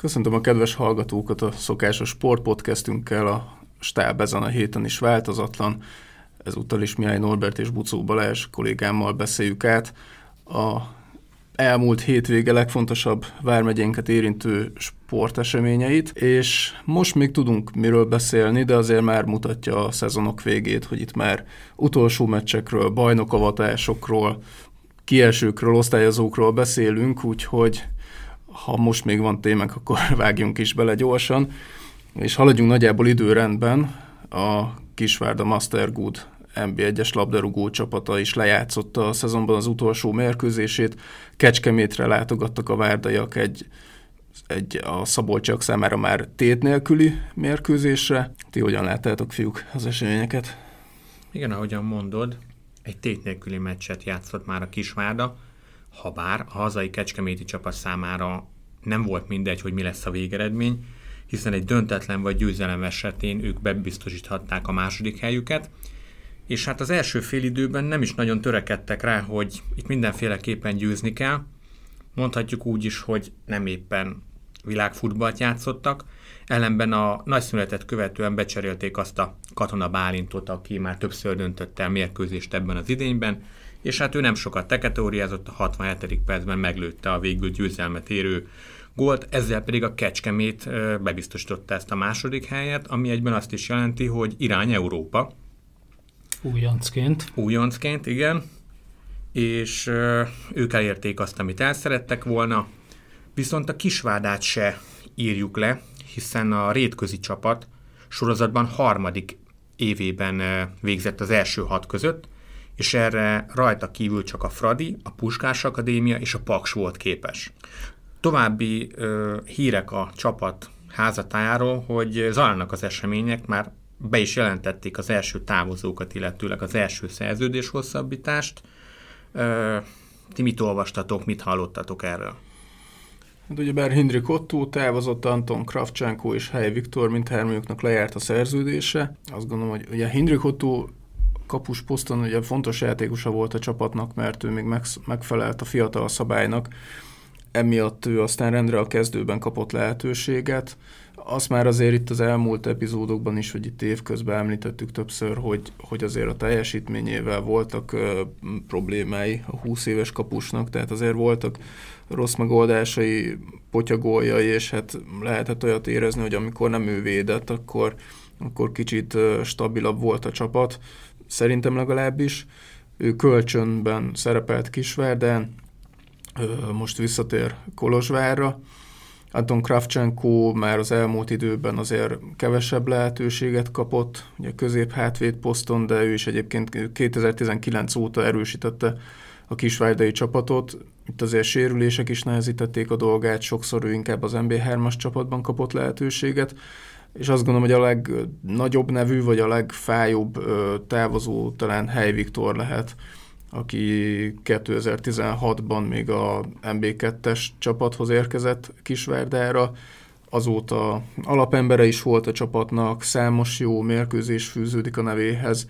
Köszöntöm a kedves hallgatókat a szokásos sportpodcastünkkel. A stáb ezen a héten is változatlan. Ezúttal is Mihály Norbert és Bucó Balázs kollégámmal beszéljük át a elmúlt hétvége legfontosabb vármegyénket érintő sporteseményeit, és most még tudunk miről beszélni, de azért már mutatja a szezonok végét, hogy itt már utolsó meccsekről, bajnokavatásokról, kiesőkről, osztályozókról beszélünk, úgyhogy ha most még van témák, akkor vágjunk is bele gyorsan, és haladjunk nagyjából időrendben. A Kisvárda Master Good NB1-es labdarúgó csapata is lejátszotta a szezonban az utolsó mérkőzését. Kecskemétre látogattak a várdaiak egy, egy a Szabolcsak számára már tét nélküli mérkőzésre. Ti hogyan láttátok, fiúk, az eseményeket? Igen, ahogyan mondod, egy tét nélküli meccset játszott már a Kisvárda, ha bár a hazai kecskeméti csapat számára nem volt mindegy, hogy mi lesz a végeredmény, hiszen egy döntetlen vagy győzelem esetén ők bebiztosíthatták a második helyüket, és hát az első fél időben nem is nagyon törekedtek rá, hogy itt mindenféleképpen győzni kell. Mondhatjuk úgy is, hogy nem éppen világfutballt játszottak, ellenben a nagy szünetet követően becserélték azt a Katona Bálintot, aki már többször döntötte el mérkőzést ebben az idényben, és hát ő nem sokat teketóriázott, a 67. percben meglőtte a végül győzelmet érő gólt, ezzel pedig a Kecskemét bebiztosította ezt a második helyet, ami egyben azt is jelenti, hogy irány Európa. Újoncként. Újoncként, igen. És ők elérték azt, amit elszerettek volna, viszont a kisvádát se írjuk le, hiszen a rétközi csapat sorozatban harmadik évében végzett az első hat között, és erre rajta kívül csak a Fradi, a Puskás Akadémia és a Paks volt képes. További ö, hírek a csapat házatájáról, hogy zajlanak az események, már be is jelentették az első távozókat, illetőleg az első szerződés hosszabbítást. Ö, ti mit olvastatok, mit hallottatok erről? Hát ugyebár Hindrik Otto távozott, Anton Kravcsánkó és Hely Viktor, mint hármójuknak lejárt a szerződése. Azt gondolom, hogy ugye Hindrik Otto kapus poszton ugye fontos játékosa volt a csapatnak, mert ő még megfelelt a fiatal szabálynak, emiatt ő aztán rendre a kezdőben kapott lehetőséget. Azt már azért itt az elmúlt epizódokban is, hogy itt évközben említettük többször, hogy, hogy azért a teljesítményével voltak ö, problémái a 20 éves kapusnak, tehát azért voltak rossz megoldásai, potyagóljai, és hát lehetett olyat érezni, hogy amikor nem ő védett, akkor, akkor kicsit stabilabb volt a csapat szerintem legalábbis. Ő kölcsönben szerepelt Kisvárden, most visszatér Kolozsvárra. Anton Kravchenko már az elmúlt időben azért kevesebb lehetőséget kapott, ugye közép hátvéd poszton, de ő is egyébként 2019 óta erősítette a kisvárdai csapatot. Itt azért sérülések is nehezítették a dolgát, sokszor ő inkább az MB3-as csapatban kapott lehetőséget és azt gondolom, hogy a legnagyobb nevű, vagy a legfájóbb távozó talán Hely Viktor lehet, aki 2016-ban még a MB2-es csapathoz érkezett Kisvárdára, azóta alapembere is volt a csapatnak, számos jó mérkőzés fűződik a nevéhez,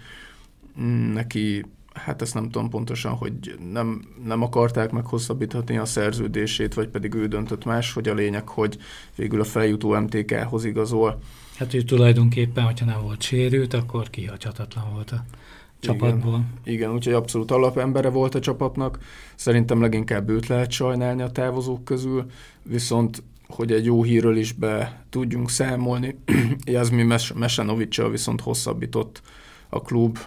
mm, neki hát ezt nem tudom pontosan, hogy nem, nem akarták meghosszabbítani a szerződését, vagy pedig ő döntött más, hogy a lényeg, hogy végül a feljutó MTK-hoz igazol. Hát ő tulajdonképpen, hogyha nem volt sérült, akkor kihagyhatatlan volt a csapatból. Igen, igen, úgyhogy abszolút alapembere volt a csapatnak. Szerintem leginkább őt lehet sajnálni a távozók közül, viszont hogy egy jó hírről is be tudjunk számolni, Jazmi Mes- Mesenovicsal viszont hosszabbított a klub,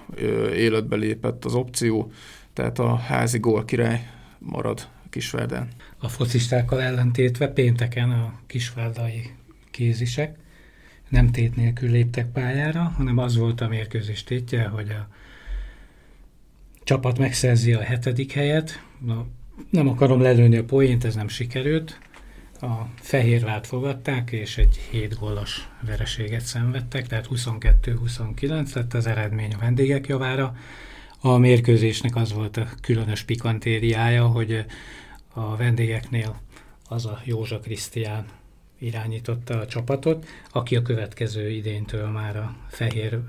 életbe lépett az opció, tehát a házi gól király marad Kisvárdán. A focistákkal ellentétve pénteken a kisvárdai kézisek nem tét nélkül léptek pályára, hanem az volt a mérkőzés tétje, hogy a csapat megszerzi a hetedik helyet. Na, nem akarom lelőni a poént, ez nem sikerült. A Fehérvárt fogadták, és egy 7 gólos vereséget szenvedtek, tehát 22-29 lett az eredmény a vendégek javára. A mérkőzésnek az volt a különös pikantériája, hogy a vendégeknél az a Józsa Krisztián irányította a csapatot, aki a következő idéntől már a Fehér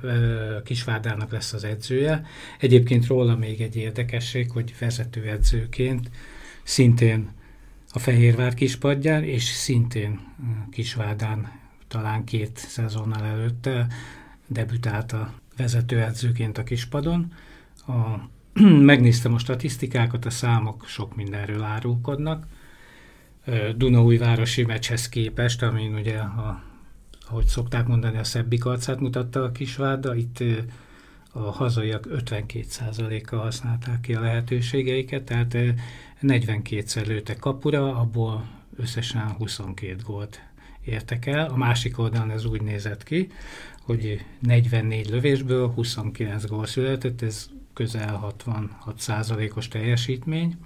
Kisvárdának lesz az edzője. Egyébként róla még egy érdekesség, hogy vezető edzőként szintén a Fehérvár kispadján, és szintén Kisvádán talán két szezonnal előtte debütált a vezetőedzőként a kispadon. A, megnéztem a statisztikákat, a számok sok mindenről árulkodnak. Dunaújvárosi meccshez képest, amin ugye, a, ahogy szokták mondani, a szebbik arcát mutatta a Kisvárda, itt a hazaiak 52%-kal használták ki a lehetőségeiket, tehát 42-szer lőtek kapura, abból összesen 22 gólt értek el. A másik oldalon ez úgy nézett ki, hogy 44 lövésből 29 gól született, ez közel 66 os teljesítmény.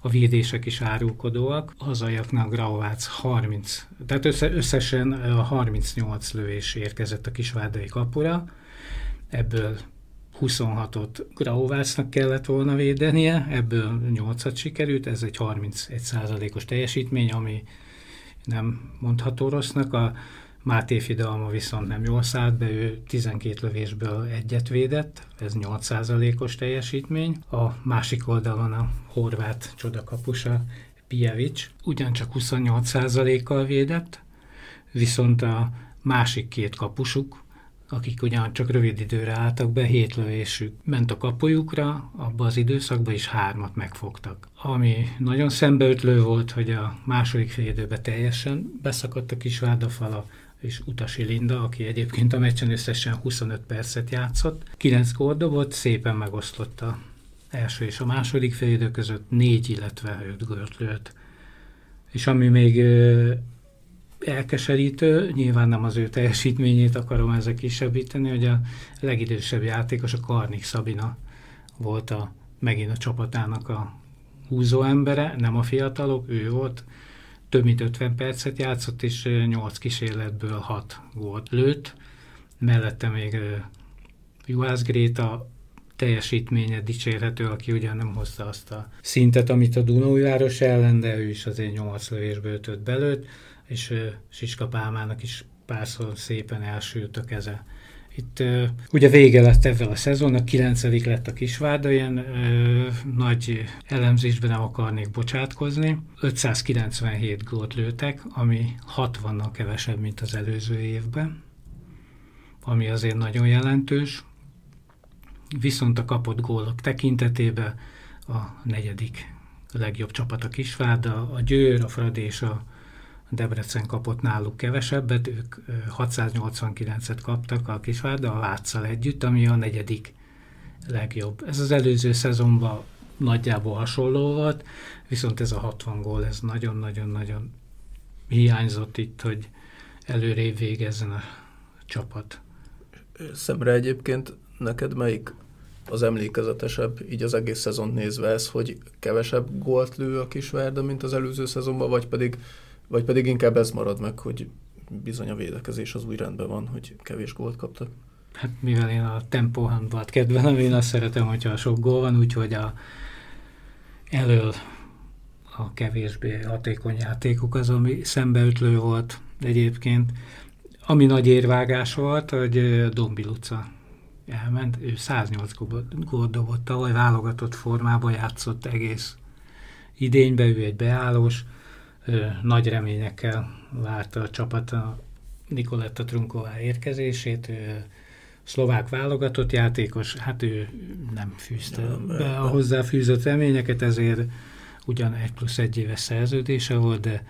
A védések is árulkodóak. A hazaiaknak Grauvác 30, tehát össze, összesen 38 lövés érkezett a kisvárdai kapura, ebből 26-ot Grauvásznak kellett volna védenie, ebből 8-at sikerült, ez egy 31%-os teljesítmény, ami nem mondható rossznak. A Máté Fidalma viszont nem jól szállt be, ő 12 lövésből egyet védett, ez 8%-os teljesítmény. A másik oldalon a horvát csodakapusa Pijevics ugyancsak 28%-kal védett, viszont a másik két kapusuk, akik ugyan csak rövid időre álltak be, hét lövésük ment a kapujukra, abban az időszakban is hármat megfogtak. Ami nagyon szembeötlő volt, hogy a második fél időben teljesen beszakadt a kis várdafala, és Utasi Linda, aki egyébként a meccsen összesen 25 percet játszott, 9 gólt szépen megosztotta első és a második fél idő között négy, illetve öt gólt lőtt. És ami még elkeserítő, nyilván nem az ő teljesítményét akarom ezzel kisebbíteni, hogy a legidősebb játékos, a Karnik Szabina volt a, megint a csapatának a húzó embere, nem a fiatalok, ő volt, több mint 50 percet játszott, és 8 kísérletből 6 gólt lőtt. Mellette még Juhász Gréta teljesítménye dicsérhető, aki ugyan nem hozta azt a szintet, amit a Dunójáros ellen, de ő is azért 8 lövésből 5 belőtt és Siska Pálmának is párszor szépen elsült a keze. Itt uh, ugye vége lett ezzel a szezonnak, 9 lett a Kisvárda, ilyen uh, nagy elemzésben nem akarnék bocsátkozni. 597 gólt lőtek, ami 60-nal kevesebb, mint az előző évben, ami azért nagyon jelentős. Viszont a kapott gólok tekintetében a negyedik legjobb csapat a Kisvárda, a Győr, a Fradi és a Debrecen kapott náluk kevesebbet, ők 689-et kaptak a Kisvárda a Váccal együtt, ami a negyedik legjobb. Ez az előző szezonban nagyjából hasonló volt, viszont ez a 60 gól, ez nagyon-nagyon-nagyon hiányzott itt, hogy előrébb végezzen a csapat. Szemre egyébként neked melyik az emlékezetesebb, így az egész szezont nézve ez, hogy kevesebb gólt lő a Kisvárda, mint az előző szezonban, vagy pedig vagy pedig inkább ez marad meg, hogy bizony a védekezés az új rendben van, hogy kevés gólt kaptak? Hát mivel én a tempó handbalt kedvelem, én azt szeretem, hogyha sok gól van, úgyhogy a elől a kevésbé hatékony játékuk az, ami szembeütlő volt egyébként. Ami nagy érvágás volt, hogy Dombi Luca elment, ő 108 gólt dobott, tavaly válogatott formában játszott egész idénybe, ő egy beállós, nagy reményekkel várta a csapat a Nikoletta Trunková érkezését, ő szlovák válogatott játékos, hát ő nem fűzte be a hozzáfűzött reményeket, ezért ugyan egy plusz egy éves szerződése volt, de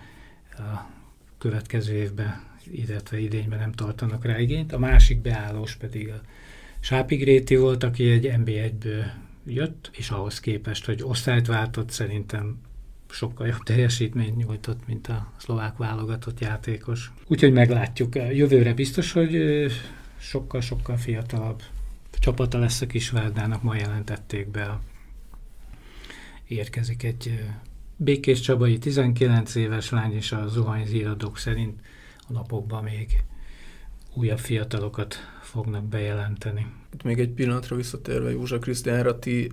a következő évben, illetve idényben nem tartanak rá igényt. A másik beállós pedig a Sápi Gréti volt, aki egy NB1-ből jött, és ahhoz képest, hogy osztályt váltott, szerintem sokkal jobb teljesítményt nyújtott, mint a szlovák válogatott játékos. Úgyhogy meglátjuk. Jövőre biztos, hogy sokkal-sokkal fiatalabb csapata lesz a Kisvárdának, ma jelentették be. Érkezik egy Békés Csabai 19 éves lány, és a zuhany híradók szerint a napokban még újabb fiatalokat fognak bejelenteni. Még egy pillanatra visszatérve Józsa Krisztiánra, ti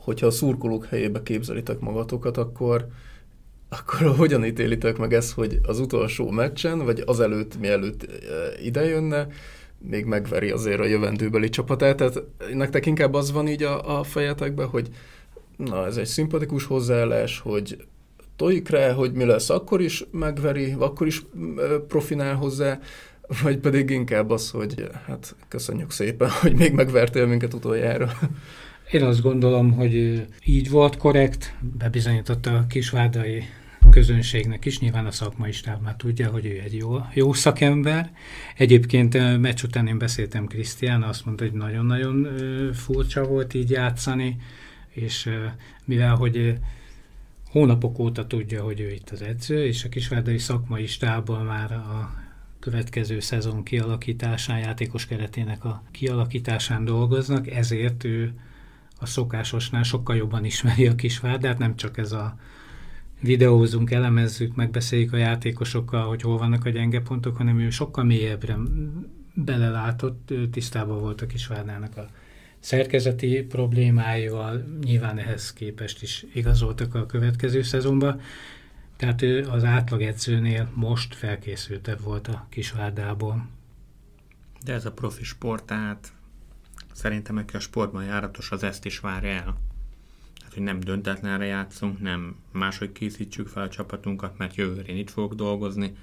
hogyha a szurkolók helyébe képzelitek magatokat, akkor, akkor hogyan ítélitek meg ezt, hogy az utolsó meccsen, vagy azelőtt, mielőtt e, idejönne, még megveri azért a jövendőbeli csapatát. Tehát nektek inkább az van így a, a fejetekben, hogy na, ez egy szimpatikus hozzáállás, hogy tojik rá, hogy mi lesz, akkor is megveri, akkor is profinál hozzá, vagy pedig inkább az, hogy hát köszönjük szépen, hogy még megvertél minket utoljára. Én azt gondolom, hogy így volt korrekt, bebizonyította a kisvárdai közönségnek is, nyilván a szakmai stáb már tudja, hogy ő egy jó, jó szakember. Egyébként meccs után én beszéltem Krisztián, azt mondta, hogy nagyon-nagyon furcsa volt így játszani, és mivel, hogy hónapok óta tudja, hogy ő itt az edző, és a kisvárdai szakmai stábban már a következő szezon kialakításán, játékos keretének a kialakításán dolgoznak, ezért ő a szokásosnál sokkal jobban ismeri a kisvárdát, nem csak ez a videózunk, elemezzük, megbeszéljük a játékosokkal, hogy hol vannak a gyenge pontok, hanem ő sokkal mélyebbre belelátott, tisztában volt a kisvárdának a szerkezeti problémáival, nyilván ehhez képest is igazoltak a következő szezonban, tehát ő az átlagedzőnél most felkészültebb volt a kisvárdából. De ez a profi sport, tehát szerintem, aki a sportban járatos, az ezt is várja el. Tehát, hogy nem döntetlenre játszunk, nem máshogy készítsük fel a csapatunkat, mert jövőre én itt fogok dolgozni,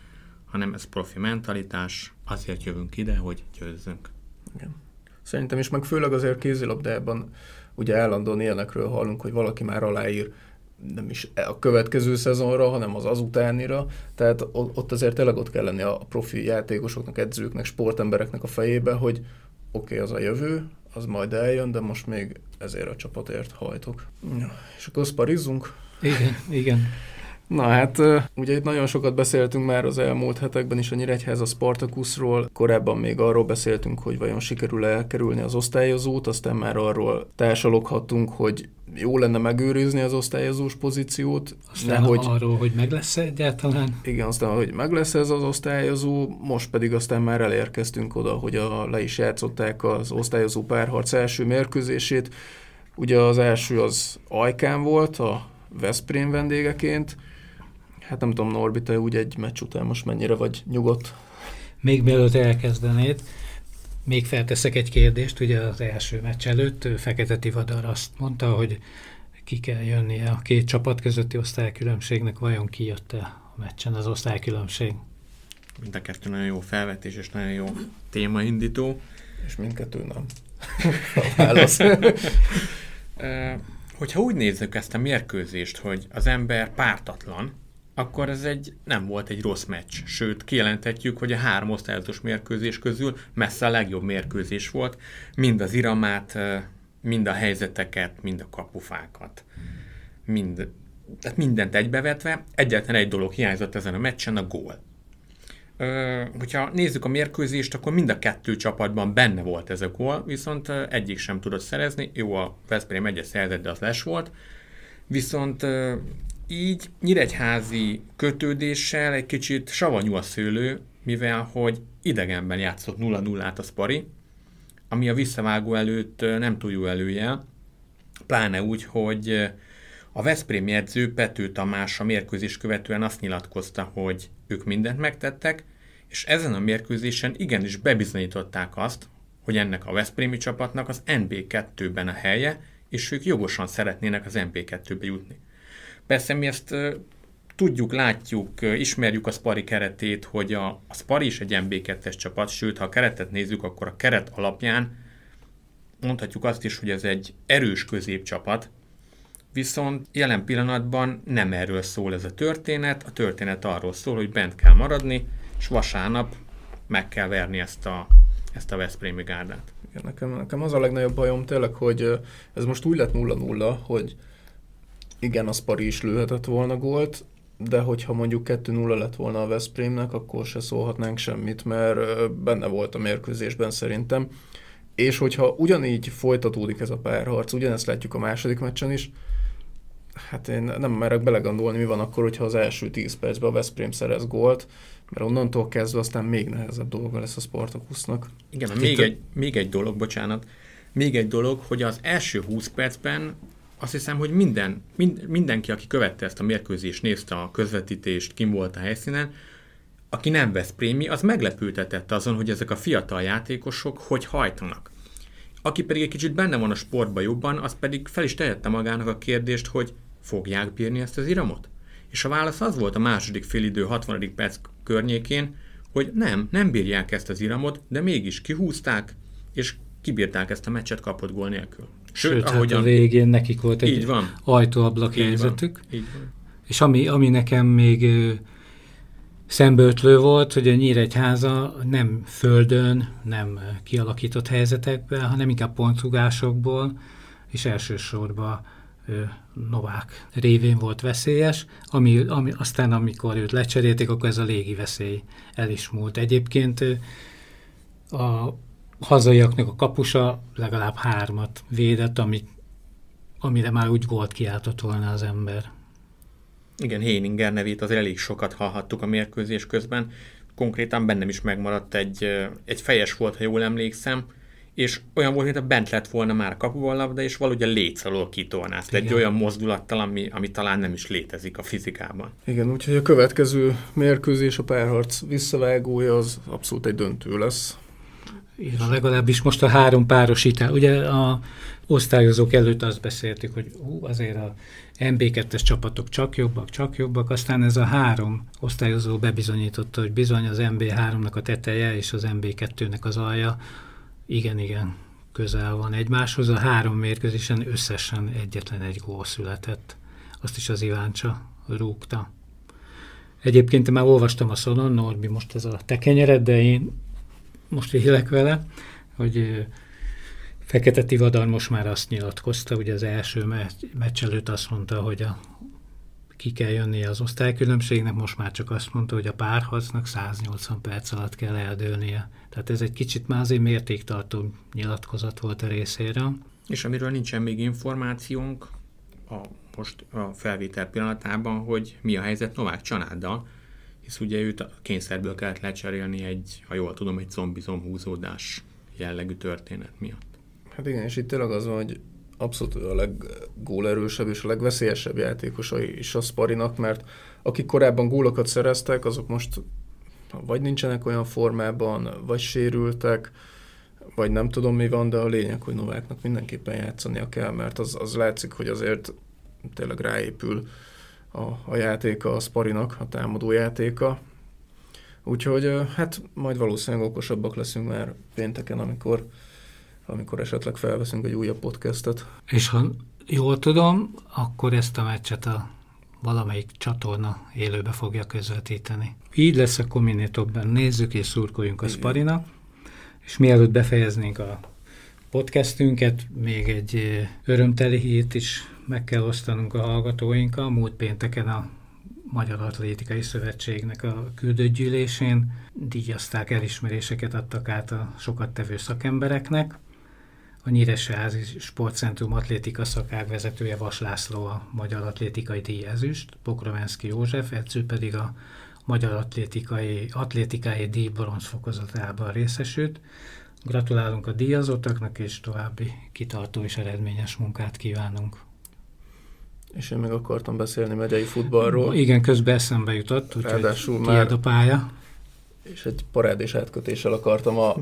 hanem ez profi mentalitás, azért jövünk ide, hogy győzzünk. Igen. Szerintem is, meg főleg azért kézilabdában ugye állandóan ilyenekről hallunk, hogy valaki már aláír nem is a következő szezonra, hanem az azutánira. Tehát ott azért tényleg ott kell lenni a profi játékosoknak, edzőknek, sportembereknek a fejébe, hogy oké, okay, az a jövő, az majd eljön, de most még ezért a csapatért hajtok. Ja, és akkor szparizzunk? Igen, igen. Na hát, ugye itt nagyon sokat beszéltünk már az elmúlt hetekben is a Nyíregyháza Spartakuszról, korábban még arról beszéltünk, hogy vajon sikerül -e elkerülni az osztályozót, aztán már arról társaloghattunk, hogy jó lenne megőrizni az osztályozós pozíciót. Aztán nehogy, arról, hogy meg lesz -e egyáltalán. Igen, aztán, hogy meg lesz ez az osztályozó, most pedig aztán már elérkeztünk oda, hogy a, le is játszották az osztályozó párharc első mérkőzését. Ugye az első az Ajkán volt, a Veszprém vendégeként, Hát nem tudom, Norbi, te úgy egy meccs után most mennyire vagy nyugodt? Még mielőtt elkezdenéd, még felteszek egy kérdést, ugye az első meccs előtt Fekete Tivadar azt mondta, hogy ki kell jönnie a két csapat közötti osztálykülönbségnek, vajon ki jött -e a meccsen az osztálykülönbség? Mind a kettő nagyon jó felvetés és nagyon jó témaindító. És mindkettő nem. a válasz. Hogyha úgy nézzük ezt a mérkőzést, hogy az ember pártatlan, akkor ez egy nem volt egy rossz meccs. Sőt, kijelenthetjük, hogy a három osztályozós mérkőzés közül messze a legjobb mérkőzés volt. Mind az iramát, mind a helyzeteket, mind a kapufákat. Mind, tehát mindent egybevetve. Egyetlen egy dolog hiányzott ezen a meccsen, a gól. Ö, hogyha nézzük a mérkőzést, akkor mind a kettő csapatban benne volt ez a gól, viszont egyik sem tudott szerezni. Jó, a Veszprém egyet szerzett, de az les volt. Viszont így nyíregyházi kötődéssel egy kicsit savanyú a szőlő, mivel hogy idegenben játszott 0-0-át a Spari, ami a visszavágó előtt nem túl jó előjel, pláne úgy, hogy a Veszprém jegyző Pető Tamás a mérkőzés követően azt nyilatkozta, hogy ők mindent megtettek, és ezen a mérkőzésen igenis bebizonyították azt, hogy ennek a Veszprémi csapatnak az NB2-ben a helye, és ők jogosan szeretnének az NB2-be jutni. Persze mi ezt tudjuk, látjuk, ismerjük a Spari keretét, hogy a, a Spari is egy MB2-es csapat, sőt, ha a keretet nézzük, akkor a keret alapján mondhatjuk azt is, hogy ez egy erős középcsapat, viszont jelen pillanatban nem erről szól ez a történet, a történet arról szól, hogy bent kell maradni, és vasárnap meg kell verni ezt a, ezt a Veszprémi gárdát. Nekem, nekem az a legnagyobb bajom tényleg, hogy ez most úgy lett 0-0, hogy igen, az Pari is lőhetett volna gólt, de hogyha mondjuk 2-0 lett volna a Veszprémnek, akkor se szólhatnánk semmit, mert benne volt a mérkőzésben szerintem. És hogyha ugyanígy folytatódik ez a párharc, ugyanezt látjuk a második meccsen is, hát én nem merek belegondolni, mi van akkor, hogyha az első 10 percben a Veszprém szerez gólt, mert onnantól kezdve aztán még nehezebb dolga lesz a Spartakusznak. Igen, még egy, még egy dolog, bocsánat, még egy dolog, hogy az első 20 percben azt hiszem, hogy minden, mind, mindenki, aki követte ezt a mérkőzést, nézte a közvetítést, kim volt a helyszínen, aki nem vesz prémi, az meglepültetett azon, hogy ezek a fiatal játékosok hogy hajtanak. Aki pedig egy kicsit benne van a sportban jobban, az pedig fel is tehette magának a kérdést, hogy fogják bírni ezt az iramot? És a válasz az volt a második félidő 60. perc környékén, hogy nem, nem bírják ezt az iramot, de mégis kihúzták, és kibírták ezt a meccset kapott gól nélkül. Sőt, Sőt ahogyan... hát a végén nekik volt egy így van. ajtóablak így helyzetük. Van. Így van. És ami, ami nekem még szembeötlő volt, hogy a Nyíregyháza nem földön, nem kialakított helyzetekben, hanem inkább pontszugásokból, és elsősorban Novák révén volt veszélyes, ami, ami, aztán amikor őt lecserélték, akkor ez a légi veszély el is múlt. Egyébként a hazaiaknak a kapusa legalább hármat védett, amit, amire már úgy volt kiáltott volna az ember. Igen, Héninger nevét azért elég sokat hallhattuk a mérkőzés közben. Konkrétan bennem is megmaradt egy, egy fejes volt, ha jól emlékszem, és olyan volt, mintha bent lett volna már a kapuval labda, és valahogy a léc alól kitornázt. Egy olyan mozdulattal, ami, ami talán nem is létezik a fizikában. Igen, úgyhogy a következő mérkőzés, a párharc visszavágója az abszolút egy döntő lesz. Igen, legalábbis most a három párosítás. Ugye a osztályozók előtt azt beszéltük, hogy ú, azért a MB2-es csapatok csak jobbak, csak jobbak, aztán ez a három osztályozó bebizonyította, hogy bizony az MB3-nak a teteje és az MB2-nek az alja igen, igen, közel van egymáshoz. A három mérkőzésen összesen egyetlen egy gól született. Azt is az Iváncsa rúgta. Egyébként már olvastam a szonon, Norbi, most ez a tekenyered, de én most élek vele, hogy Fekete Tivadar most már azt nyilatkozta, ugye az első meccs előtt azt mondta, hogy a, ki kell jönnie az osztálykülönbségnek, most már csak azt mondta, hogy a párharcnak 180 perc alatt kell eldőlnie. Tehát ez egy kicsit már azért mértéktartó nyilatkozat volt a részéről. És amiről nincsen még információnk, a, most a felvétel pillanatában, hogy mi a helyzet Novák Csanáddal, hisz ugye őt a kényszerből kellett lecserélni egy, ha jól tudom, egy zombizom húzódás jellegű történet miatt. Hát igen, és itt tényleg az van, hogy abszolút a leggólerősebb és a legveszélyesebb játékosai is a Sparinak, mert akik korábban gólokat szereztek, azok most vagy nincsenek olyan formában, vagy sérültek, vagy nem tudom mi van, de a lényeg, hogy Nováknak mindenképpen játszania kell, mert az, az látszik, hogy azért tényleg ráépül a, a játéka a Sparinak, a támadó játéka. Úgyhogy hát majd valószínűleg okosabbak leszünk már pénteken, amikor amikor esetleg felveszünk egy újabb podcastet. És ha jól tudom, akkor ezt a meccset a valamelyik csatorna élőbe fogja közvetíteni. Így lesz, akkor minél többen nézzük és szurkoljunk a Sparina. És mielőtt befejeznénk a podcastünket, még egy örömteli hét is meg kell osztanunk a hallgatóinkkal. Múlt pénteken a Magyar Atlétikai Szövetségnek a küldőgyűlésén díjazták, elismeréseket adtak át a sokat tevő szakembereknek. A Nyíregyházi Sportcentrum atlétika szakág vezetője Vas László a Magyar Atlétikai Díj ezüst, Pokrovenszki József, edző pedig a Magyar Atlétikai, Atlétikai Díj bronzfokozatában részesült. Gratulálunk a díjazottaknak, és további kitartó és eredményes munkát kívánunk. És én meg akartam beszélni megyei futballról. Igen, közben eszembe jutott, úgyhogy már a pálya. És egy parádés átkötéssel akartam a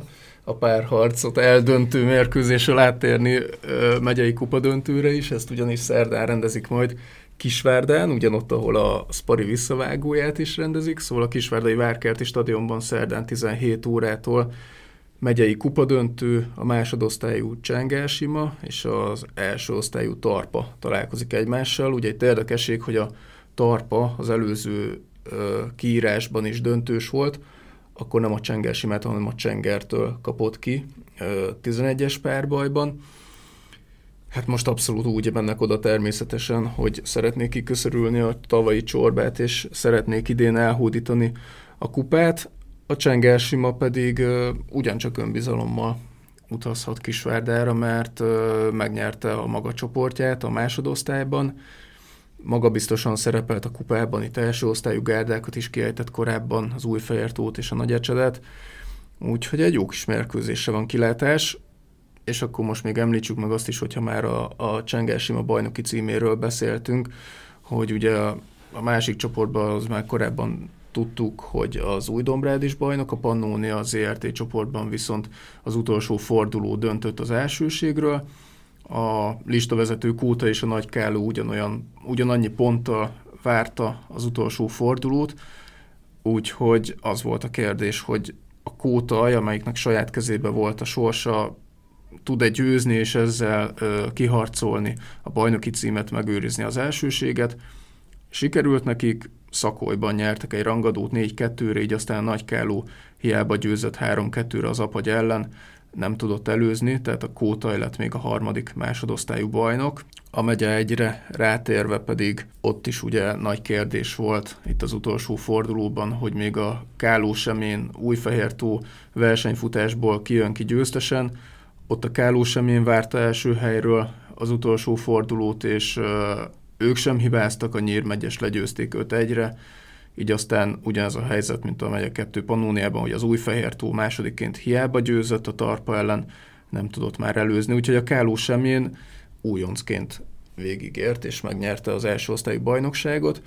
a párharcot eldöntő mérkőzésről áttérni megyei kupa döntőre is, ezt ugyanis szerdán rendezik majd Kisvárdán, ugyanott, ahol a Spari visszavágóját is rendezik, szóval a Kisvárdai Várkerti stadionban szerdán 17 órától megyei kupadöntő, a másodosztályú Csengelsima és az első osztályú Tarpa találkozik egymással. Ugye egy érdekesség, hogy a Tarpa az előző ö, kiírásban is döntős volt, akkor nem a Csenger simát, hanem a Csengertől kapott ki 11-es párbajban. Hát most abszolút úgy mennek oda természetesen, hogy szeretnék kiköszörülni a tavalyi csorbát, és szeretnék idén elhódítani a kupát. A Csenger pedig uh, ugyancsak önbizalommal utazhat Kisvárdára, mert uh, megnyerte a maga csoportját a másodosztályban, magabiztosan szerepelt a kupában, itt első osztályú gárdákat is kiejtett korábban, az új Fejertót és a Nagyecsedet, úgyhogy egy jó kis mérkőzésre van kilátás, és akkor most még említsük meg azt is, hogyha már a, a Csengel Sima bajnoki címéről beszéltünk, hogy ugye a másik csoportban az már korábban tudtuk, hogy az új Dombrád is bajnok, a Pannonia az ZRT csoportban viszont az utolsó forduló döntött az elsőségről, a listavezető Kóta és a Nagy Káló ugyanolyan, ugyanannyi ponttal várta az utolsó fordulót, úgyhogy az volt a kérdés, hogy a Kótaj, amelyiknek saját kezébe volt a sorsa, tud-e győzni és ezzel ö, kiharcolni a bajnoki címet, megőrizni az elsőséget. Sikerült nekik, Szakolyban nyertek egy rangadót 4-2-re, így aztán Nagy Káló hiába győzött 3-2-re az Apagy ellen, nem tudott előzni, tehát a Kóta lett még a harmadik másodosztályú bajnok. A megye egyre rátérve pedig ott is ugye nagy kérdés volt itt az utolsó fordulóban, hogy még a Káló Semén Újfehértó versenyfutásból kijön ki győztesen. Ott a Káló Semén várta első helyről az utolsó fordulót, és ők sem hibáztak, a Nyírmegyes legyőzték őt egyre, így aztán ugyanaz a helyzet, mint a megye kettő Pannóniában, hogy az új tó másodikként hiába győzött a Tarpa ellen, nem tudott már előzni, úgyhogy a Káló Semjén újoncként végigért és megnyerte az első osztályú bajnokságot.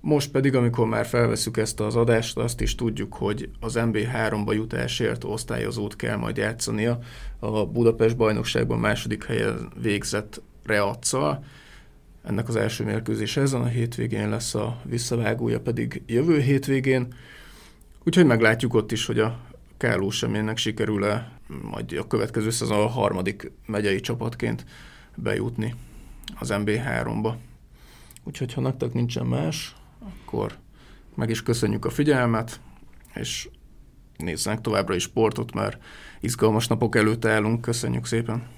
Most pedig, amikor már felveszük ezt az adást, azt is tudjuk, hogy az MB3-ba jutásért osztályozót kell majd játszania a Budapest bajnokságban második helyen végzett Reaccal, ennek az első mérkőzés ezen a hétvégén lesz, a visszavágója pedig jövő hétvégén. Úgyhogy meglátjuk ott is, hogy a Káló seménynek sikerül-e majd a következő szezon a harmadik megyei csapatként bejutni az MB3-ba. Úgyhogy ha nektek nincsen más, akkor meg is köszönjük a figyelmet, és nézzenek továbbra is sportot, mert izgalmas napok előtt állunk. Köszönjük szépen!